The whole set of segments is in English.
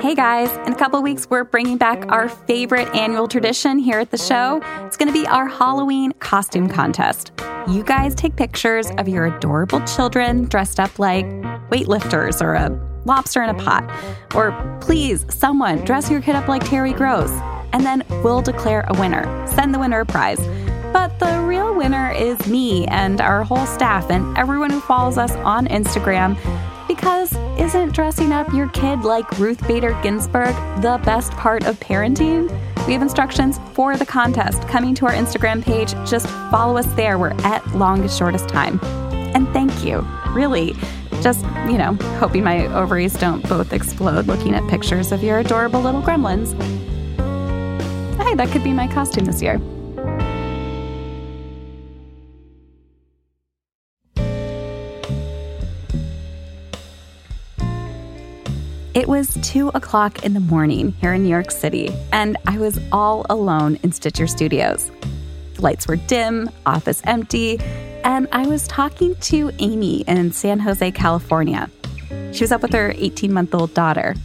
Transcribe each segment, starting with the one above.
Hey guys, in a couple weeks, we're bringing back our favorite annual tradition here at the show. It's going to be our Halloween costume contest. You guys take pictures of your adorable children dressed up like weightlifters or a lobster in a pot. Or please, someone dress your kid up like Terry Gross. And then we'll declare a winner. Send the winner a prize. But the real winner is me and our whole staff and everyone who follows us on Instagram. Because isn't dressing up your kid like Ruth Bader Ginsburg the best part of parenting? We have instructions for the contest coming to our Instagram page. Just follow us there. We're at longest shortest time. And thank you. Really, just, you know, hoping my ovaries don't both explode looking at pictures of your adorable little gremlins. Hey, that could be my costume this year. It was two o'clock in the morning here in New York City, and I was all alone in Stitcher Studios. The lights were dim, office empty, and I was talking to Amy in San Jose, California. She was up with her 18 month old daughter.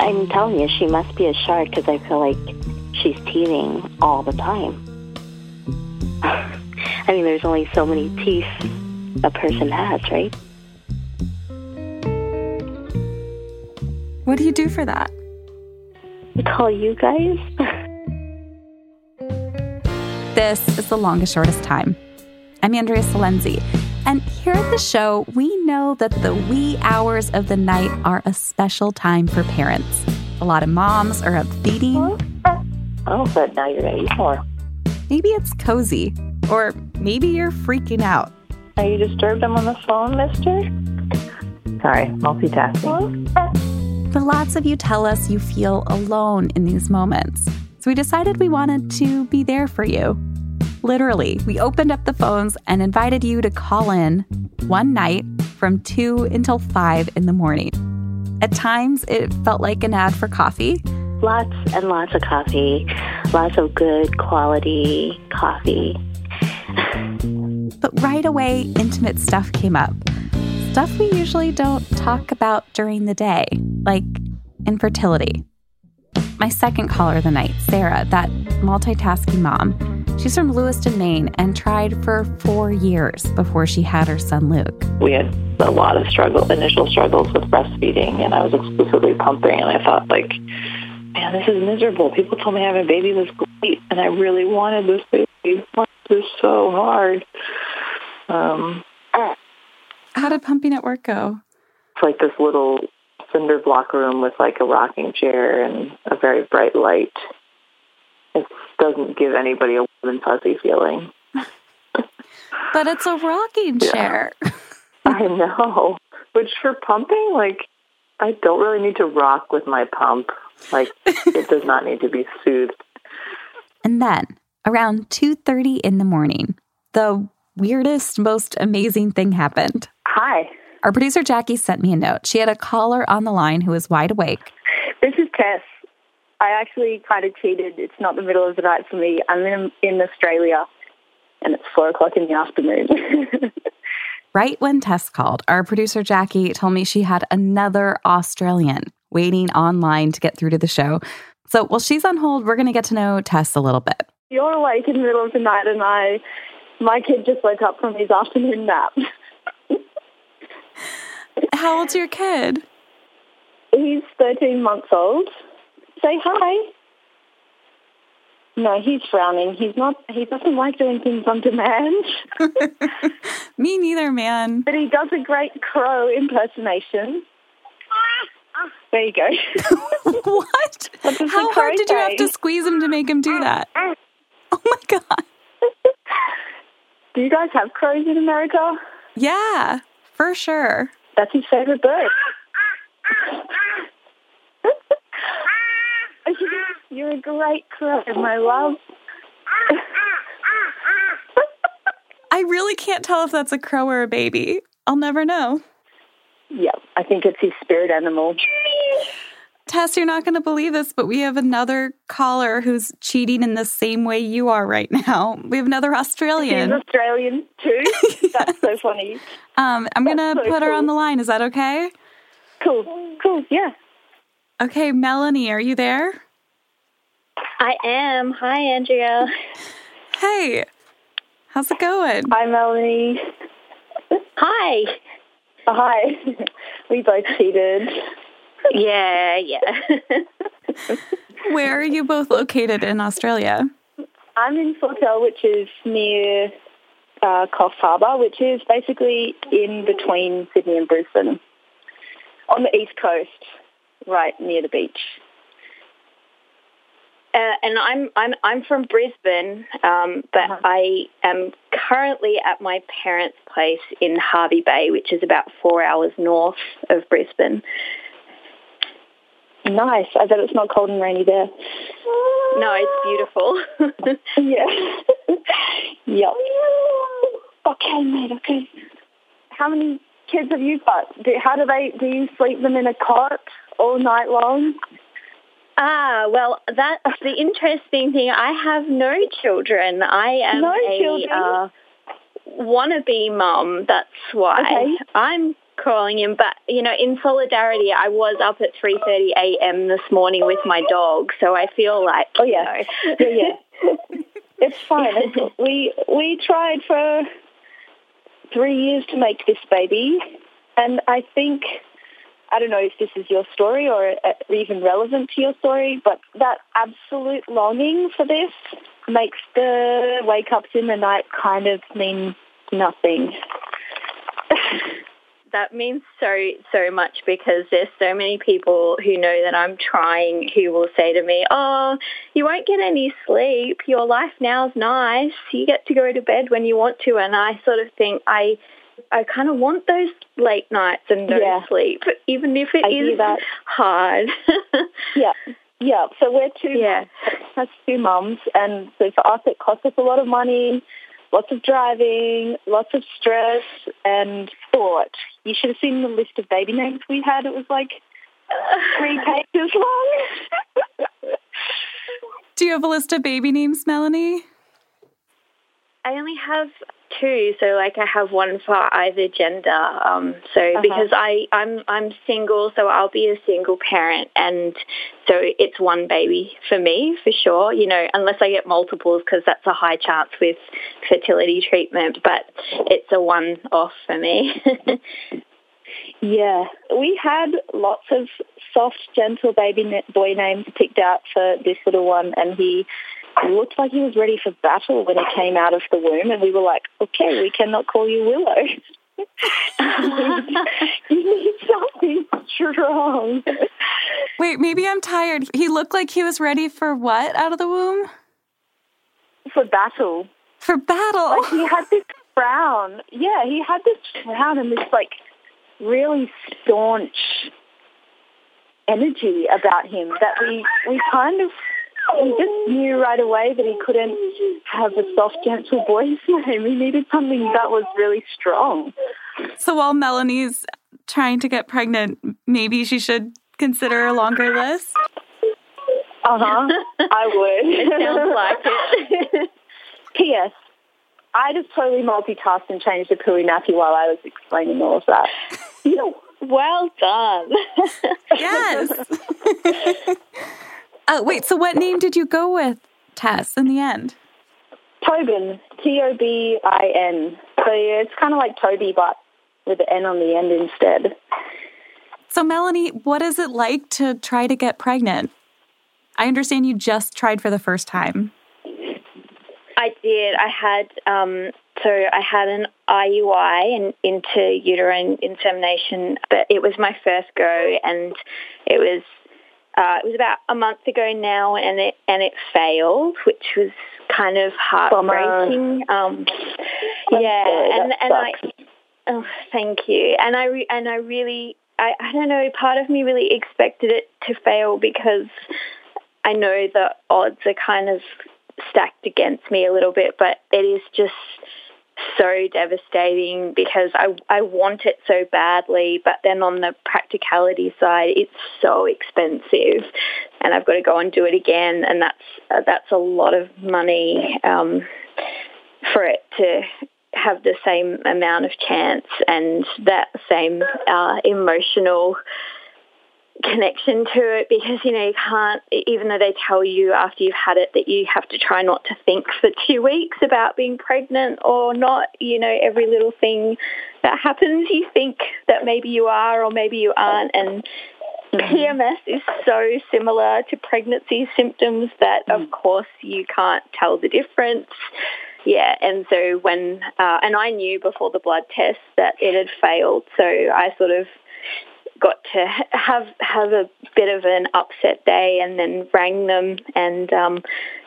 I'm telling you, she must be a shark because I feel like she's teething all the time. I mean, there's only so many teeth a person has, right? What do you do for that? I call you guys. this is the longest, shortest time. I'm Andrea Silenzi, and here at the show, we know that the wee hours of the night are a special time for parents. A lot of moms are up feeding. Oh, but now you're ready for. Maybe it's cozy, or maybe you're freaking out. Are you disturbed? I'm on the phone, mister. Sorry, multitasking. But lots of you tell us you feel alone in these moments. So we decided we wanted to be there for you. Literally, we opened up the phones and invited you to call in one night from 2 until 5 in the morning. At times, it felt like an ad for coffee. Lots and lots of coffee, lots of good quality coffee. but right away, intimate stuff came up stuff we usually don't talk about during the day, like infertility. My second caller of the night, Sarah, that multitasking mom, she's from Lewiston, Maine, and tried for four years before she had her son Luke. We had a lot of struggle, initial struggles with breastfeeding, and I was exclusively pumping, and I thought, like, man, this is miserable. People told me having a baby was great, and I really wanted this baby. This is so hard. Um, how did pumping at work go? It's like this little cinder block room with like a rocking chair and a very bright light. It doesn't give anybody a warm and fuzzy feeling. but it's a rocking chair. I know. Which for pumping, like, I don't really need to rock with my pump. Like, it does not need to be soothed. And then, around 2.30 in the morning, the weirdest, most amazing thing happened. Hi. Our producer Jackie sent me a note. She had a caller on the line who was wide awake. This is Tess. I actually kind of cheated. It's not the middle of the night for me. I'm in, in Australia and it's four o'clock in the afternoon. right when Tess called, our producer Jackie told me she had another Australian waiting online to get through to the show. So while she's on hold, we're going to get to know Tess a little bit. You're awake in the middle of the night, and I, my kid just woke up from his afternoon nap. How old's your kid? He's 13 months old. Say hi. No, he's frowning. He's not. He doesn't like doing things on demand. Me neither, man. But he does a great crow impersonation. There you go. what? What How hard did you have to squeeze him to make him do that? Oh my god. Do you guys have crows in America? Yeah, for sure. That's his favorite bird. You're a great crow, my love. I really can't tell if that's a crow or a baby. I'll never know. Yep, I think it's his spirit animal. Tess, you're not going to believe this, but we have another caller who's cheating in the same way you are right now. We have another He's Australian. Australian too. That's so funny. Um, I'm going to so put her on the line. Is that okay? Cool, cool, yeah. Okay, Melanie, are you there? I am. Hi, Andrea. Hey, how's it going? Hi, Melanie. Hi. Hi. we both cheated. Yeah, yeah. Where are you both located in Australia? I'm in Sawtell, which is near uh, Coffs Harbour, which is basically in between Sydney and Brisbane, on the east coast, right near the beach. Uh, and I'm I'm I'm from Brisbane, um, but Uh-huh. I am currently at my parents' place in Hervey Bay, which is about four hours north of Brisbane. Nice. I bet it's not cold and rainy there. No, it's beautiful. Yeah. yep. Okay, mate. Okay. How many kids have you got? Do, how do they? Do you sleep them in a cot all night long? ah, well, that's the interesting thing. I have no children. I am No a? Uh, wannabe mum. That's why Okay. I'm calling him. But you know, in solidarity, I was up at 3:30 a.m. this morning with my dog, so I feel like Oh yeah, you know. yeah, yeah. It's fine. It's, we we tried for three years to make this baby, and I think I don't know if this is your story or uh, even relevant to your story, but that absolute longing for this makes the wake ups in the night kind of mean nothing. That means so so much because there's so many people who know that I'm trying who will say to me, "Oh, you won't get any sleep. Your life now's nice. You get to go to bed when you want to." And I sort of think I I kind of want those late nights and no Yeah. sleep, even if it I is that. hard. Yeah, yeah. So we're two Yeah. has two mums, and so for us it costs us a lot of money, lots of driving, lots of stress, and thought. You should have seen the list of baby names we had. It was like three pages long. Do you have a list of baby names, Melanie? I only have two, so like I have one for either gender. Um, so because I I'm I'm single, so I'll be a single parent, and so it's one baby for me for sure. You know, unless I get multiples, because that's a high chance with fertility treatment. But it's a one off for me. yeah, we had lots of soft, gentle baby boy names picked out for this little one, and he looked like he was ready for battle when he came out of the womb, and we were like, okay, we cannot call you Willow. you need something strong. Wait, maybe I'm tired. He looked like he was ready for what out of the womb? For battle. For battle. Like he had this frown. Yeah, he had this frown and this like really staunch energy about him that we we kind of we just knew right away that he couldn't have a soft, gentle voice name. He needed something that was really strong. So while Melanie's trying to get pregnant, maybe she should consider a longer list. Uh huh. I would. Sounds like it. P.S. I just totally multitasked and changed the pooey nappy while I was explaining all of that. well done. Yes. Uh, wait, so what name did you go with Tess, in the end? Tobin, T O B I N. So yeah, it's kind of like Toby, but with the N on the end instead. So, Melanie, what is it like to try to get pregnant? I understand you just tried for the first time. I did. I had um, so I had an IUI and intrauterine insemination, but it was my first go, and it was uh, it was about a month ago now, and it and it failed, which was kind of heartbreaking. Um, yeah, and and I oh, thank you, and I re- and I really I I don't know. Part of me really expected it to fail because I know the odds are kind of stacked against me a little bit, but it is just so devastating because I I want it so badly, but then on the practicality side, it's so expensive, and I've got to go and do it again, and that's uh, that's a lot of money um, for it to have the same amount of chance and that same uh, emotional connection to it because you know you can't even though they tell you after you've had it that you have to try not to think for two weeks about being pregnant or not you know every little thing that happens you think that maybe you are or maybe you aren't. And PMS is so similar to pregnancy symptoms that of course you can't tell the difference. Yeah, and so when uh, and I knew before the blood test that it had failed, so I sort of got to have have a bit of an upset day and then rang them and um,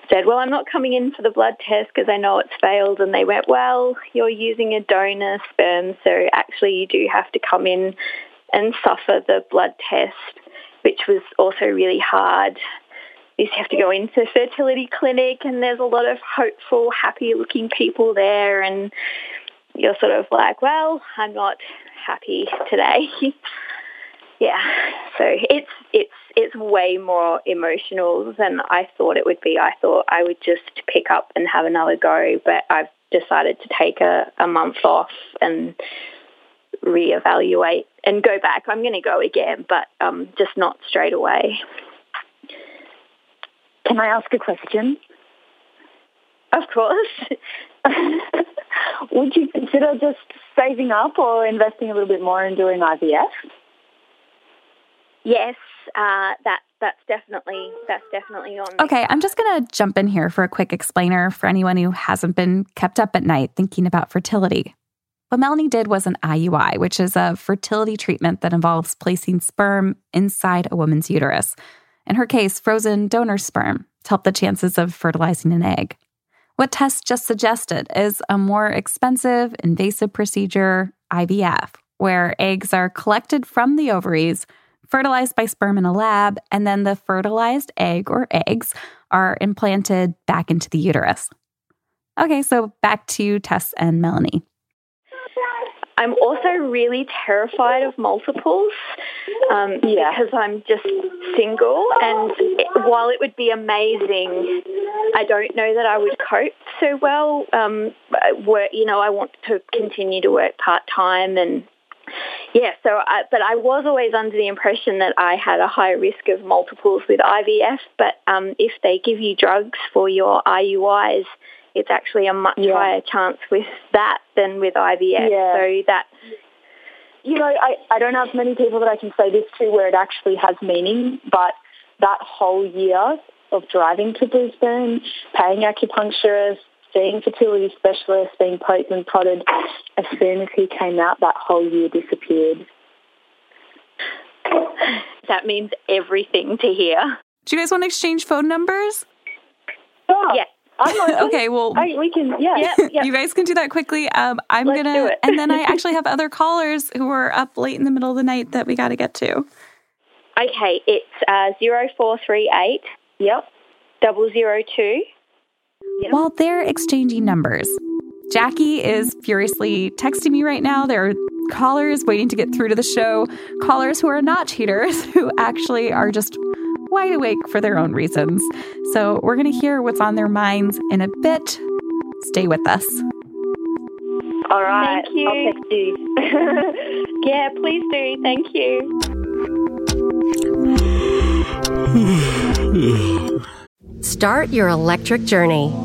said, well, I'm not coming in for the blood test because I know it's failed. And they went, well, you're using a donor sperm, so actually you do have to come in and suffer the blood test, which was also really hard. You have to go into fertility clinic and there's a lot of hopeful, happy looking people there and you're sort of like, well, I'm not happy today. yeah, so it's it's it's way more emotional than I thought it would be. I thought I would just pick up and have another go, but I've decided to take a, a month off and reevaluate and go back. I'm going to go again, but um, just not straight away. Can I ask a question? Of course. Would you consider just saving up or investing a little bit more in doing IVF? Yes, uh, that that's definitely that's definitely on. Okay, I'm just gonna jump in here for a quick explainer for anyone who hasn't been kept up at night thinking about fertility. What Melanie did was an IUI, which is a fertility treatment that involves placing sperm inside a woman's uterus. In her case, frozen donor sperm to help the chances of fertilizing an egg. What Tess just suggested is a more expensive, invasive procedure, IVF, where eggs are collected from the ovaries fertilized by sperm in a lab, and then the fertilized egg or eggs are implanted back into the uterus. Okay, so back to Tess and Melanie. I'm also really terrified of multiples um, yeah. because I'm just single. And it, while it would be amazing, I don't know that I would cope so well. Um, work, you know, I want to continue to work part time and yeah, so I, but I was always under the impression that I had a high risk of multiples with IVF. But um, if they give you drugs for your IUIs, it's actually a much yeah. higher chance with that than with IVF. Yeah. So that you know, I, I don't have many people that I can say this to where it actually has meaning, but that whole year of driving to Brisbane, paying acupuncturists, seeing fertility specialists, being poked and prodded, as soon as he came out, that whole year disappeared. That means everything to hear. Do you guys want to exchange phone numbers? Sure. Yeah. okay, well, I, we can. Yeah, yeah, you guys can do that quickly. Um, I'm Let's gonna, and then I actually have other callers who are up late in the middle of the night that we got to get to. Okay, it's uh, zero four three eight. Yep. Double zero two. Yep. While they're exchanging numbers, Jackie is furiously texting me right now. There are callers waiting to get through to the show, callers who are not cheaters, who actually are just wide awake for their own reasons. So we're going to hear what's on their minds in a bit. Stay with us. All right. Thank you. I'll text you. yeah, please do. Thank you. Start your electric journey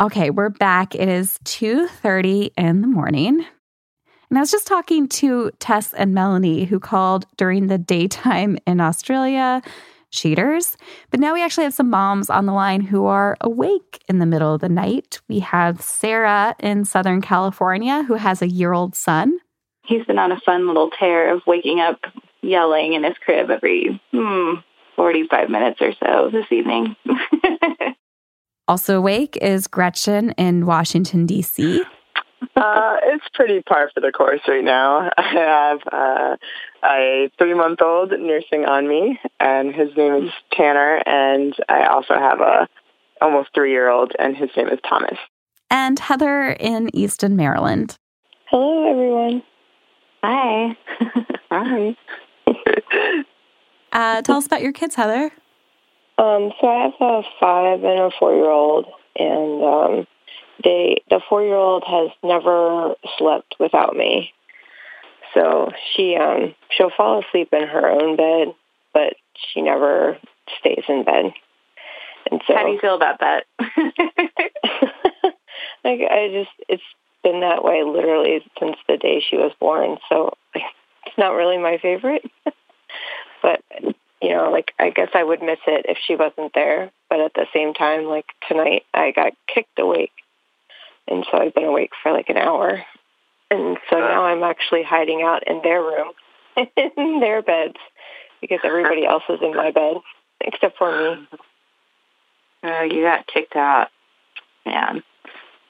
Okay, we're back. It is 2:30 in the morning. And I was just talking to Tess and Melanie who called during the daytime in Australia, cheaters. But now we actually have some moms on the line who are awake in the middle of the night. We have Sarah in Southern California who has a year-old son. He's been on a fun little tear of waking up yelling in his crib every hmm, 45 minutes or so this evening. Also awake is Gretchen in Washington, D.C. Uh, it's pretty par for the course right now. I have uh, a three-month-old nursing on me, and his name is Tanner, and I also have a almost three-year-old, and his name is Thomas. And Heather in Easton, Maryland. Hello, everyone. Hi. Hi. uh, tell us about your kids, Heather. Um, so I have a five and a four-year-old, and um, they the four-year-old has never slept without me. So she um, she'll fall asleep in her own bed, but she never stays in bed. And so, how do you feel about that? like I just it's been that way literally since the day she was born. So it's not really my favorite, but you know, like I guess I would miss it if she wasn't there. But at the same time, like tonight, I got kicked awake, and so I've been awake for like an hour, and so now I'm actually hiding out in their room, in their beds, because everybody else is in my bed except for me. Oh, you got kicked out, man.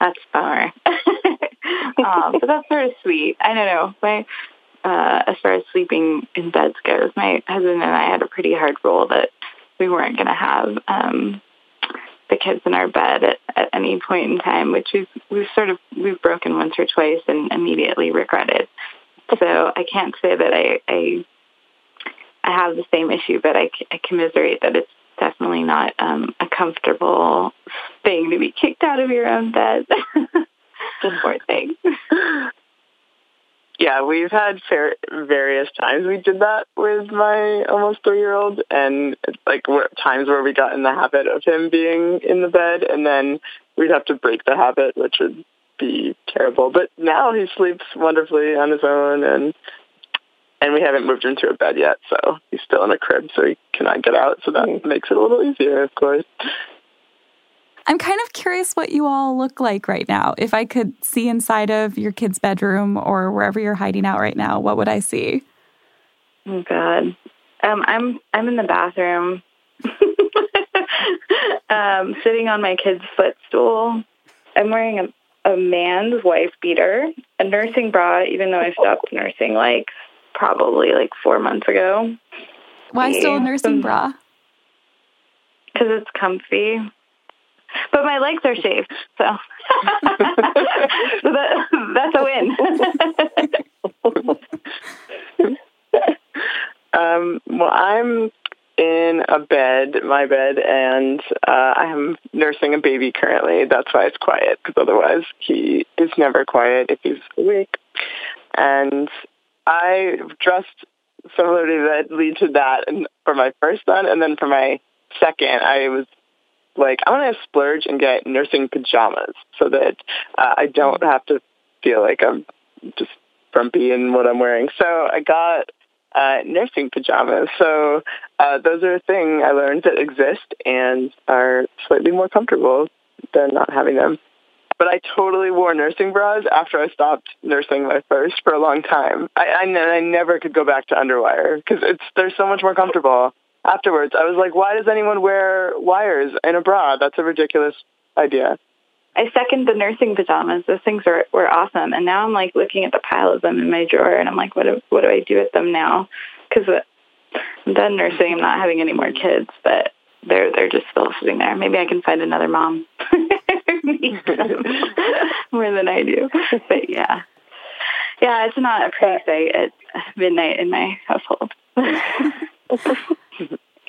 That's bummer. um, but that's sort of sweet. I don't know. My uh, as far as sleeping in beds goes, my husband and I had a pretty hard rule that we weren't going to have um, the kids in our bed at, at any point in time, which we've, we've sort of we've broken once or twice and immediately regretted. So I can't say that I I, I have the same issue, but I, I commiserate that it's definitely not um, a comfortable thing to be kicked out of your own bed. Poor thing. yeah, we've had fair, various times we did that with my almost three-year-old, and like times where we got in the habit of him being in the bed, and then we'd have to break the habit, which would be terrible. But now he sleeps wonderfully on his own, and and we haven't moved him to a bed yet, so he's still in a crib, so he cannot get out. So that mm-hmm. makes it a little easier, of course. I'm kind of curious what you all look like right now. If I could see inside of your kid's bedroom or wherever you're hiding out right now, what would I see? Oh God, um, I'm I'm in the bathroom, um, sitting on my kid's footstool. I'm wearing a, a man's wife beater, a nursing bra, even though I stopped nursing like probably like four months ago. Why still a nursing bra? Because it's comfy. But my legs are shaved, so, so that, that's a win. um, well, I'm in a bed, my bed, and uh, I'm nursing a baby currently. That's why it's quiet, because otherwise he is never quiet if he's awake. And I dressed similarly to that and for my first son, and then for my second, I was like, I want to splurge and get nursing pajamas so that uh, I don't have to feel like I'm just frumpy in what I'm wearing. So I got uh, nursing pajamas. So uh, those are a thing I learned that exist and are slightly more comfortable than not having them. But I totally wore nursing bras after I stopped nursing my first for a long time. I, I, I never could go back to underwire because it's they're so much more comfortable afterwards. I was like, why does anyone wear wires in a bra? That's a ridiculous idea. I second the nursing pajamas. Those things were were awesome. And now I'm like looking at the pile of them in my drawer, and I'm like, what do, what do I do with them now? Because I'm done nursing. I'm not having any more kids, but they're they're just still sitting there. Maybe I can find another mom more than I do. But yeah, yeah, it's not a pretty sight at midnight in my household.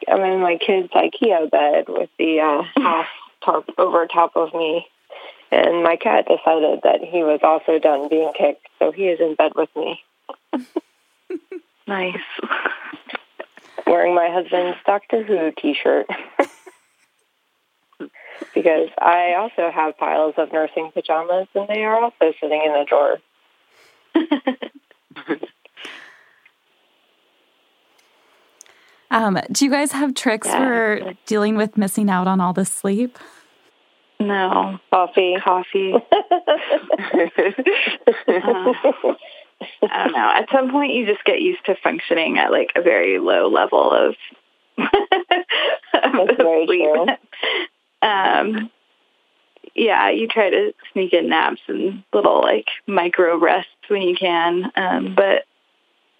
I'm in my kid's IKEA bed with the uh, house top over top of me, and my cat decided that he was also done being kicked, so he is in bed with me. nice. Wearing my husband's Doctor Who T-shirt. because I also have piles of nursing pajamas, and they are also sitting in the drawer. Um, do you guys have tricks yeah. for dealing with missing out on all the sleep? No. Coffee. Coffee. uh, I don't know. At some point, you just get used to functioning at like a very low level of, of very sleep. True. Um, yeah, you try to sneak in naps and little like micro rests when you can. Um, but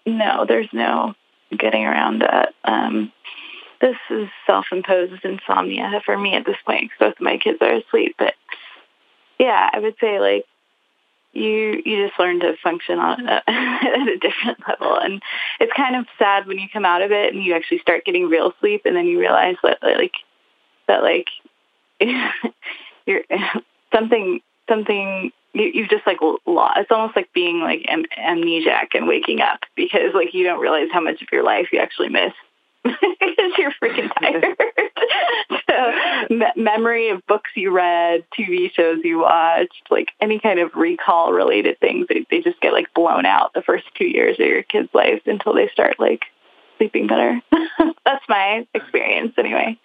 no, there's no getting around that. Um, this is self-imposed insomnia for me at this point because both of my kids are asleep. But yeah, I would say like you you just learn to function on a, at a different level, and it's kind of sad when you come out of it and you actually start getting real sleep, and then you realize that like that like you're something something you, you've just like lost. It's almost like being like am- amnesiac and waking up because like you don't realize how much of your life you actually miss because you're freaking tired. so, me- memory of books you read, TV shows you watched, like any kind of recall related things, they, they just get like blown out the first two years of your kids' lives until they start like sleeping better. That's my experience anyway.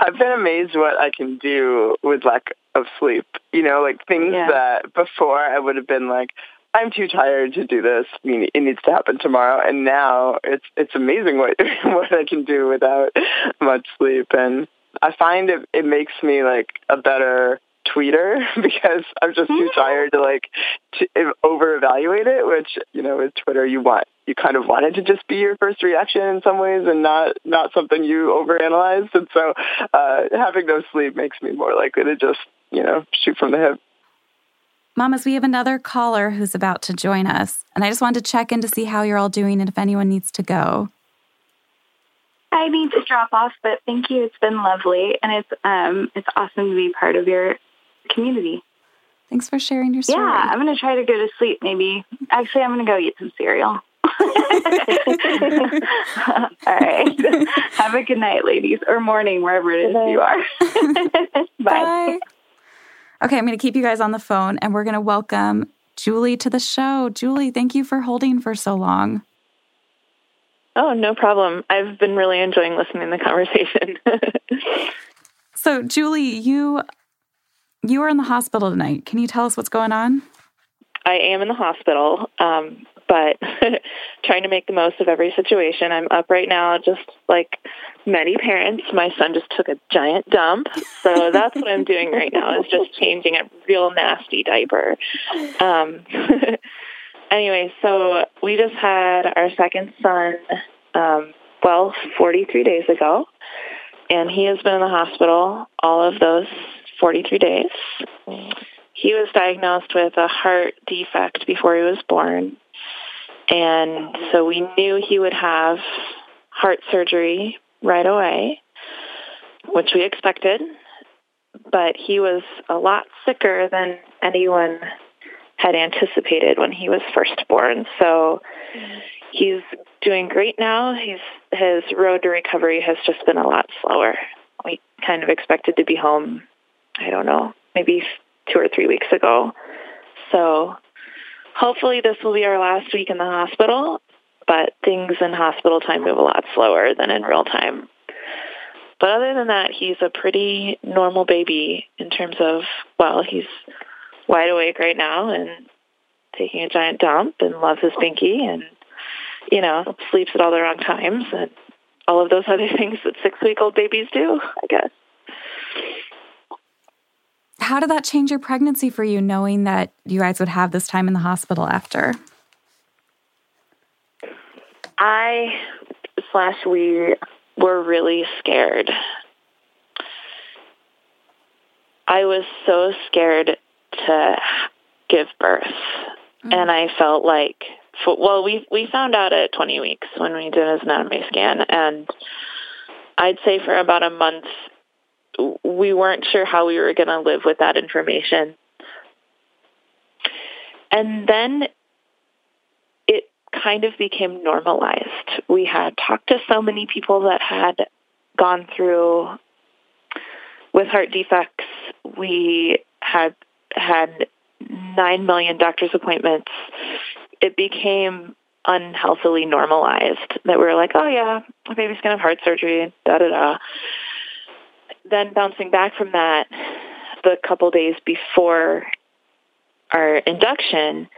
I've been amazed what I can do with lack of sleep. You know, like things yeah. that before I would have been like, I'm too tired to do this. I mean, it needs to happen tomorrow. And now it's it's amazing what what I can do without much sleep. And I find it it makes me like a better tweeter because I'm just too tired to like to over evaluate it. Which you know, with Twitter, you want you kind of want it to just be your first reaction in some ways, and not not something you overanalyze. And so, uh, having no sleep makes me more likely to just you know shoot from the hip. Mamas, we have another caller who's about to join us, and I just wanted to check in to see how you're all doing and if anyone needs to go. I need to drop off, but thank you. It's been lovely, and it's um, it's awesome to be part of your community. Thanks for sharing your story. Yeah, I'm going to try to go to sleep maybe. Actually, I'm going to go eat some cereal. All right. Have a good night, ladies, or morning, wherever it is you are. Bye. Bye. Okay, I'm going to keep you guys on the phone and we're going to welcome Julie to the show. Julie, thank you for holding for so long. Oh, no problem. I've been really enjoying listening to the conversation. so, Julie, you you are in the hospital tonight. Can you tell us what's going on? I am in the hospital, um, but trying to make the most of every situation. I'm up right now, just like many parents. My son just took a giant dump, so that's what I'm doing right now. Is just changing a real nasty diaper. Um, anyway, so we just had our second son. Um, well, 43 days ago, and he has been in the hospital all of those 43 days. He was diagnosed with a heart defect before he was born. And so we knew he would have heart surgery right away, which we expected. But he was a lot sicker than anyone had anticipated when he was first born. So he's doing great now. He's his road to recovery has just been a lot slower. We kind of expected to be home I don't know, maybe two or three weeks ago. So hopefully this will be our last week in the hospital, but things in hospital time move a lot slower than in real time. But other than that, he's a pretty normal baby in terms of, well, he's wide awake right now and taking a giant dump and loves his binky and, you know, sleeps at all the wrong times and all of those other things that six week old babies do, I guess. How did that change your pregnancy for you, knowing that you guys would have this time in the hospital after? I slash we were really scared. I was so scared to give birth, mm-hmm. and I felt like, well, we we found out at 20 weeks when we did his anatomy scan, and I'd say for about a month we weren't sure how we were going to live with that information. And then it kind of became normalized. We had talked to so many people that had gone through with heart defects. We had had 9 million doctor's appointments. It became unhealthily normalized that we were like, oh yeah, my baby's going to have heart surgery, da da da then bouncing back from that, the couple days before our induction,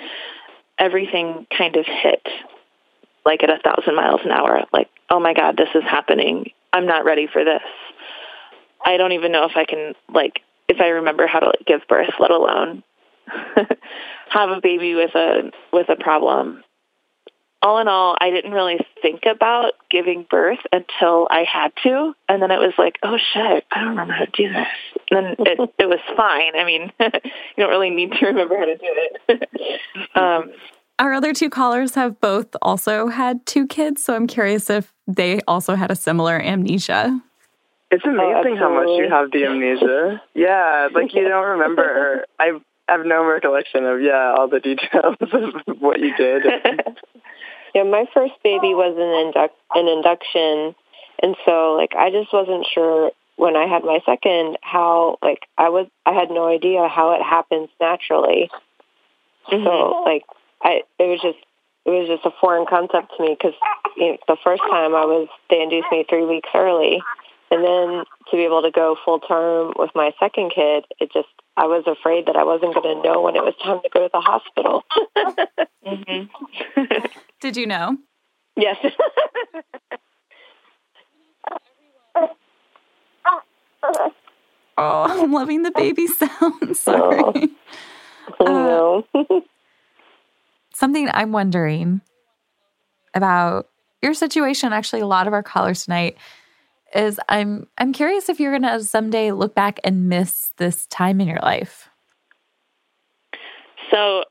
everything kind of hit like at a thousand miles an hour. Like, oh my God, this is happening. I'm not ready for this. I don't even know if I can, like, if I remember how to like, give birth, let alone have a baby with a with a problem all in all, I didn't really think about giving birth until I had to. And then it was like, oh shit, I don't remember how to do this. And then it, it was fine. I mean, you don't really need to remember how to do it. um, Our other two callers have both also had two kids. So I'm curious if they also had a similar amnesia. It's amazing oh, how much you have the amnesia. Yeah, like you don't remember. I have no recollection of yeah all the details of what you did. Yeah, my first baby was an induct an induction, and so like I just wasn't sure when I had my second how like I was I had no idea how it happens naturally. Mm-hmm. So like I it was just it was just a foreign concept to me because you know, the first time I was they induced me three weeks early, and then to be able to go full term with my second kid, it just I was afraid that I wasn't going to know when it was time to go to the hospital. mm-hmm. Did you know? Yes. oh, I'm loving the baby sound. Sorry. Oh. Uh, something I'm wondering about your situation, actually, a lot of our callers tonight is I'm I'm curious if you're gonna someday look back and miss this time in your life. So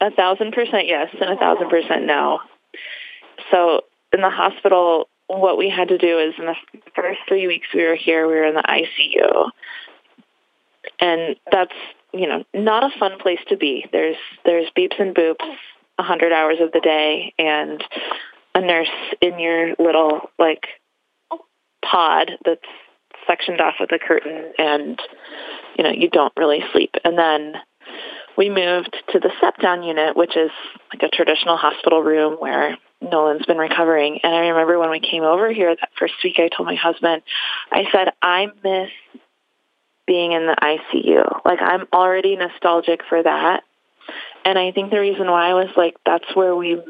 a thousand percent yes and a thousand percent no. So in the hospital, what we had to do is in the first three weeks we were here, we were in the ICU, and that's you know not a fun place to be. There's there's beeps and boops a hundred hours of the day, and a nurse in your little like pod that's sectioned off with a curtain, and you know you don't really sleep, and then we moved to the step down unit, which is like a traditional hospital room where Nolan's been recovering. And I remember when we came over here that first week, I told my husband, I said, I miss being in the ICU. Like, I'm already nostalgic for that. And I think the reason why was like, that's where we,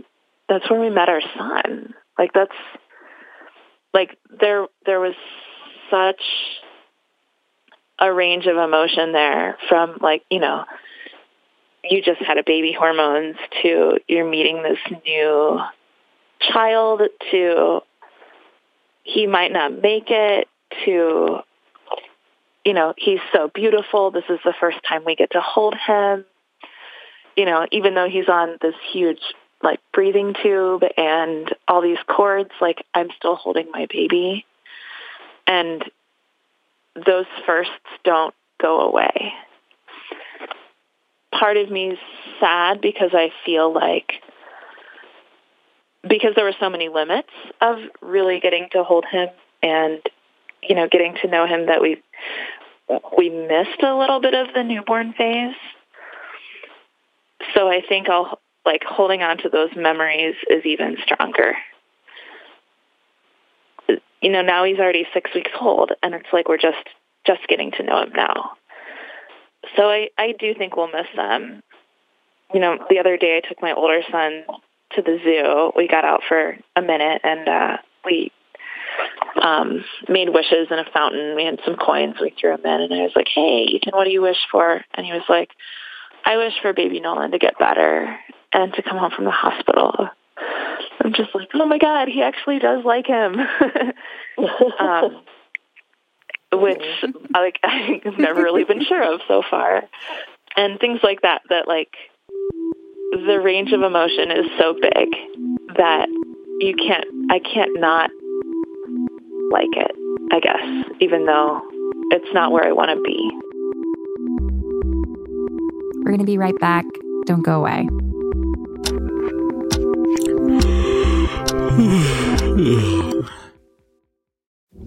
that's where we met our son. Like, that's, like, there, there was such a range of emotion there from like, you know, you just had a baby hormones to you're meeting this new child to he might not make it to you know he's so beautiful. This is the first time we get to hold him. You know even though he's on this huge like breathing tube and all these cords like i'm still holding my baby. And those firsts don't go away part of me is sad because I feel like because there were so many limits of really getting to hold him and you know getting to know him that we we missed a little bit of the newborn phase. So I think I'll like holding on to those memories is even stronger. You know, now he's already 6 weeks old and it's like we're just just getting to know him now so I, I do think we'll miss them. You know, the other day I took my older son to the zoo. We got out for a minute and uh, we um, made wishes in a fountain. We had some coins. We threw them in, and I was like, "Hey, Ethan, what do you wish for?" And he was like, "I wish for baby Nolan to get better and to come home from the hospital." I'm just like, "Oh my God, he actually does like him," um, which like I've never really been sure of so far, and things like that. That like the range of emotion is so big that you can't. I can't not like it, I guess, even though it's not where I want to be. We're going to be right back. Don't go away.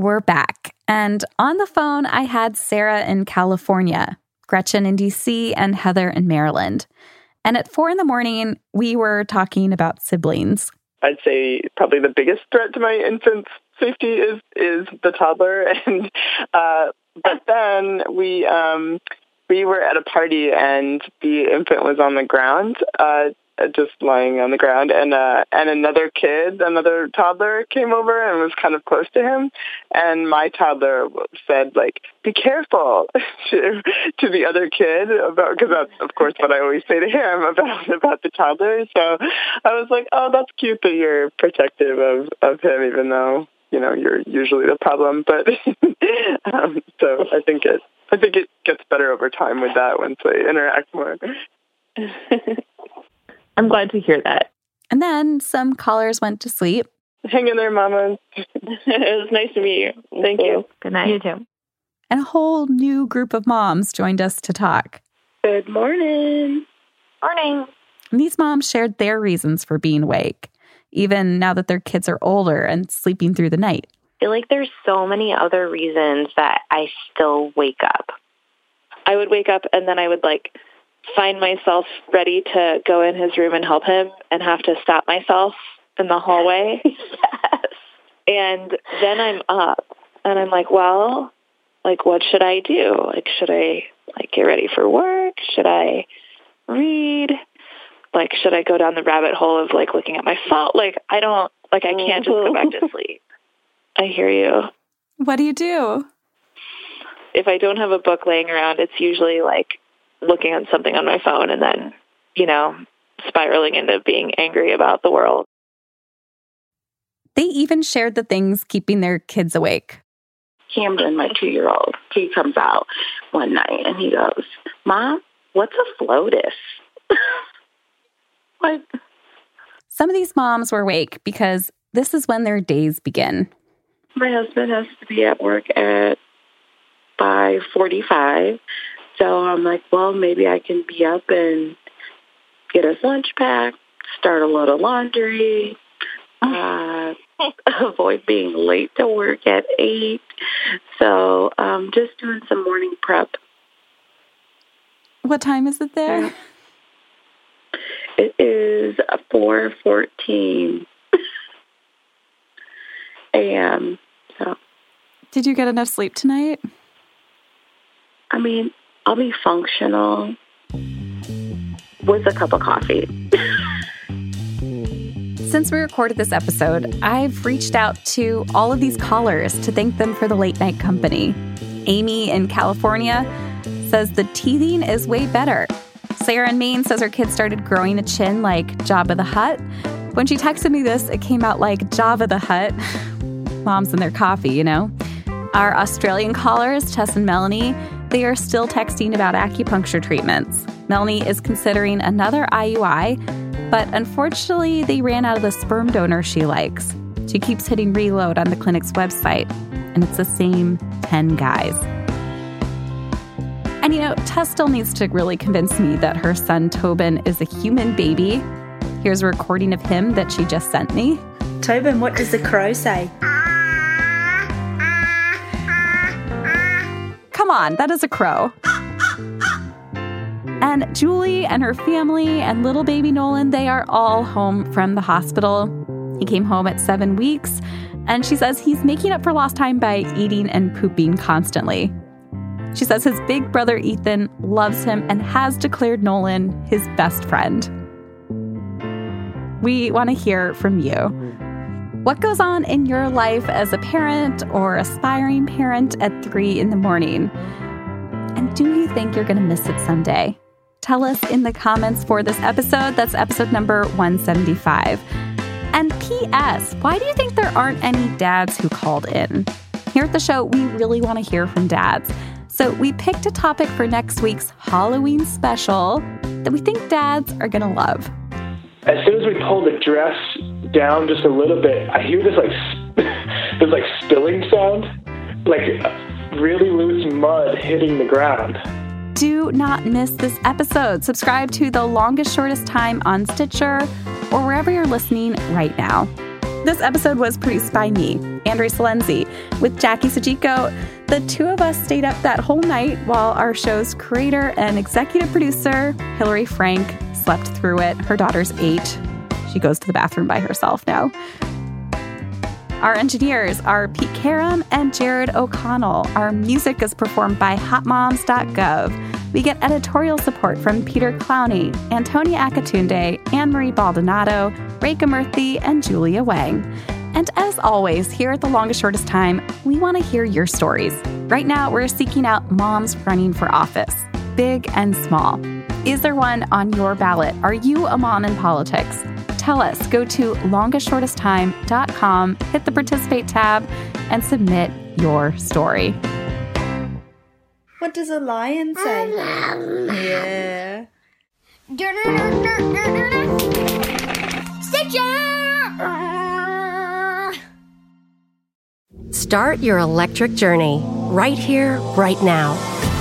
We're back. And on the phone, I had Sarah in California, Gretchen in DC, and Heather in Maryland. And at four in the morning, we were talking about siblings. I'd say probably the biggest threat to my infant's safety is is the toddler, and uh, but then we um, we were at a party and the infant was on the ground, uh, just lying on the ground, and uh, and another kid, another toddler, came over and was kind of close to him, and my toddler said like, "Be careful," to, to the other kid about because that's of course what I always say to him about about the toddler. So I was like, "Oh, that's cute that you're protective of of him, even though." You know, you're usually the problem, but um, so I think it I think it gets better over time with that once they interact more. I'm glad to hear that. And then some callers went to sleep. Hang in there, Mama. it was nice to meet you. Thank you. Good night. You too. And a whole new group of moms joined us to talk. Good morning. Morning. And these moms shared their reasons for being awake, even now that their kids are older and sleeping through the night. I feel like there's so many other reasons that I still wake up. I would wake up and then I would like find myself ready to go in his room and help him and have to stop myself in the hallway. yes. And then I'm up and I'm like, well, like what should I do? Like should I like get ready for work? Should I read? Like should I go down the rabbit hole of like looking at my phone? Like I don't like I can't just go back to mm-hmm. sleep. I hear you. What do you do? If I don't have a book laying around, it's usually like looking at something on my phone and then, you know, spiraling into being angry about the world. They even shared the things keeping their kids awake. Camden, my two year old, he comes out one night and he goes, Mom, what's a floatus? what? Some of these moms were awake because this is when their days begin. My husband has to be at work at 545. So I'm like, well, maybe I can be up and get his lunch packed, start a load of laundry, uh, avoid being late to work at 8. So um, just doing some morning prep. What time is it there? It is 4.14 a.m. So, Did you get enough sleep tonight? I mean, I'll be functional with a cup of coffee. Since we recorded this episode, I've reached out to all of these callers to thank them for the late night company. Amy in California says the teething is way better. Sarah in Maine says her kid started growing a chin like Jabba the Hutt. When she texted me this, it came out like Java the Hutt. Moms and their coffee, you know? Our Australian callers, Tess and Melanie, they are still texting about acupuncture treatments. Melanie is considering another IUI, but unfortunately, they ran out of the sperm donor she likes. She keeps hitting reload on the clinic's website, and it's the same 10 guys. And you know, Tess still needs to really convince me that her son Tobin is a human baby. Here's a recording of him that she just sent me. Tobin, what does the crow say? Come on, that is a crow. And Julie and her family and little baby Nolan, they are all home from the hospital. He came home at seven weeks, and she says he's making up for lost time by eating and pooping constantly. She says his big brother Ethan loves him and has declared Nolan his best friend. We want to hear from you. What goes on in your life as a parent or aspiring parent at three in the morning? And do you think you're going to miss it someday? Tell us in the comments for this episode. That's episode number 175. And P.S., why do you think there aren't any dads who called in? Here at the show, we really want to hear from dads. So we picked a topic for next week's Halloween special that we think dads are going to love. As soon as we pull the dress down just a little bit, I hear this like this like spilling sound, like really loose mud hitting the ground. Do not miss this episode. Subscribe to The Longest Shortest Time on Stitcher or wherever you're listening right now. This episode was produced by me, Andre Silenzi, with Jackie Sojico. The two of us stayed up that whole night while our show's creator and executive producer, Hillary Frank, slept through it. Her daughter's eight. She goes to the bathroom by herself now. Our engineers are Pete Karam and Jared O'Connell. Our music is performed by hotmoms.gov. We get editorial support from Peter Clowney, Antonia Akatunde, Anne Marie Baldonado, Rekha Murthy, and Julia Wang. And as always, here at The Longest Shortest Time, we want to hear your stories. Right now, we're seeking out moms running for office, big and small. Is there one on your ballot? Are you a mom in politics? Tell us. Go to longestshortesttime.com, hit the participate tab, and submit your story. What does a lion say? yeah. Stitcher! Start your electric journey right here, right now.